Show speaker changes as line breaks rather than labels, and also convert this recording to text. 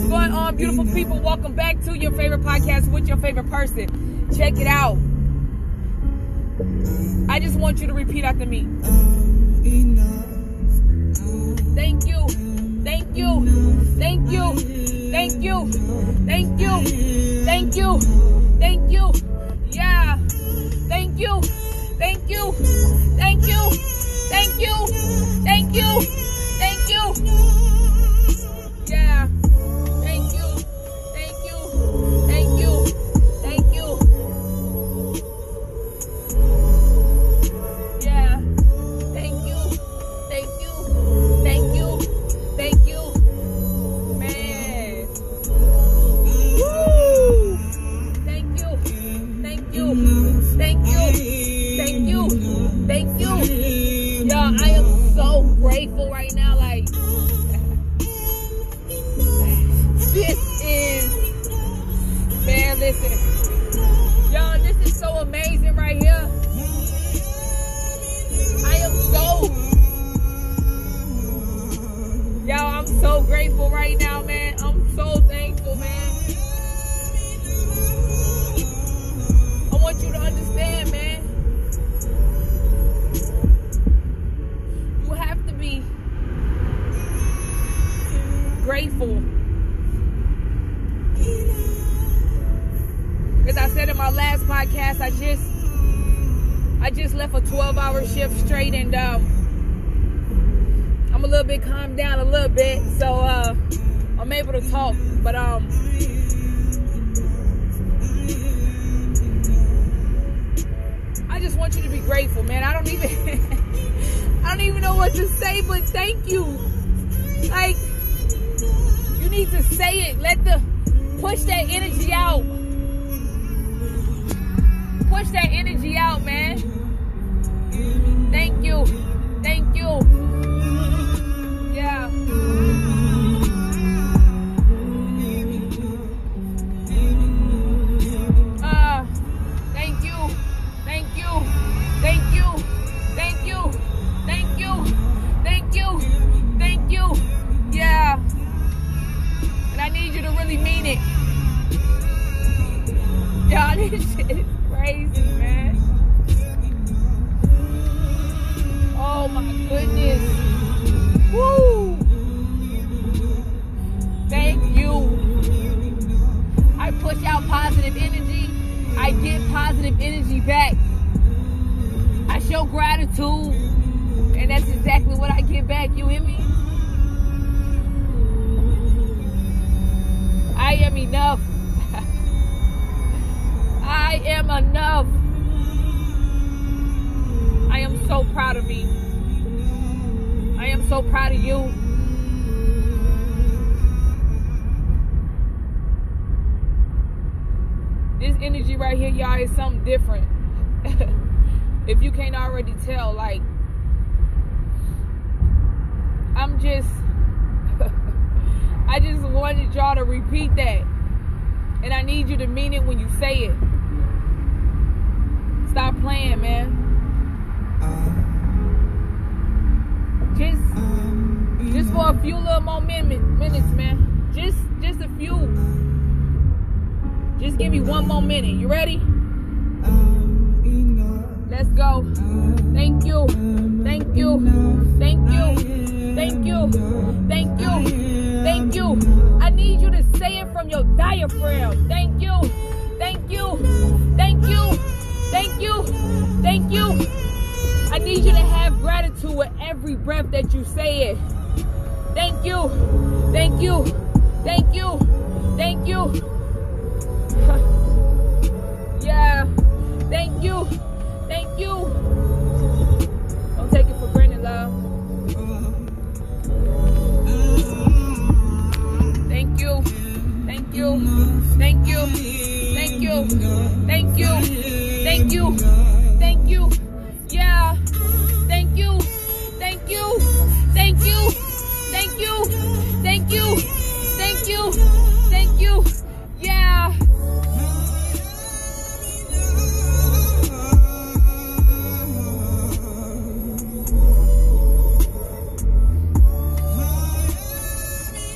What's going on, beautiful people? Welcome back to your favorite podcast with your favorite person. Check it out. I just want you to repeat after me. Thank you. Thank you. Thank you. Thank you. Thank you. Thank you. Thank you. Yeah. Thank you. Thank you. Thank you. Thank you. Thank you. I am so grateful right now. Like, this is, man, listen. Y'all, this is so amazing right here. I am so, y'all, I'm so grateful right now, man. I'm so thankful, man. I want you to understand, man. Said in my last podcast, I just I just left a 12 hour shift straight and um I'm a little bit calmed down a little bit, so uh I'm able to talk. But um I just want you to be grateful, man. I don't even I don't even know what to say, but thank you. Like you need to say it. Let the push that energy out. Push that energy out, man. Thank you. Thank you. Yeah. Uh, thank you. Thank you. Thank you. Thank you. Thank you. Thank you. Thank you. Yeah. And I need you to really mean it. Y'all, this shit crazy, man. Oh my goodness. Woo. Thank you. I push out positive energy. I get positive energy back. I show gratitude. And that's exactly what I get back. You hear me? I am enough. Enough. I am so proud of me. I am so proud of you. This energy right here, y'all, is something different. if you can't already tell, like, I'm just, I just wanted y'all to repeat that. And I need you to mean it when you say it. Give me one more minute. You ready? Let's go. Thank you. Thank you. Thank you. Thank you. Thank you. Thank you. I need you to say it from your diaphragm. Thank you. Thank you. Thank you. Thank you. Thank you. I need you to have gratitude with every breath that you say it. Thank you. Thank you. Thank you. Thank you. Yeah. Thank you. Thank you. Don't take it for granted, love. Thank you. Thank you. Thank you. Thank you. Thank you. Thank you. Thank you. Yeah. Thank you.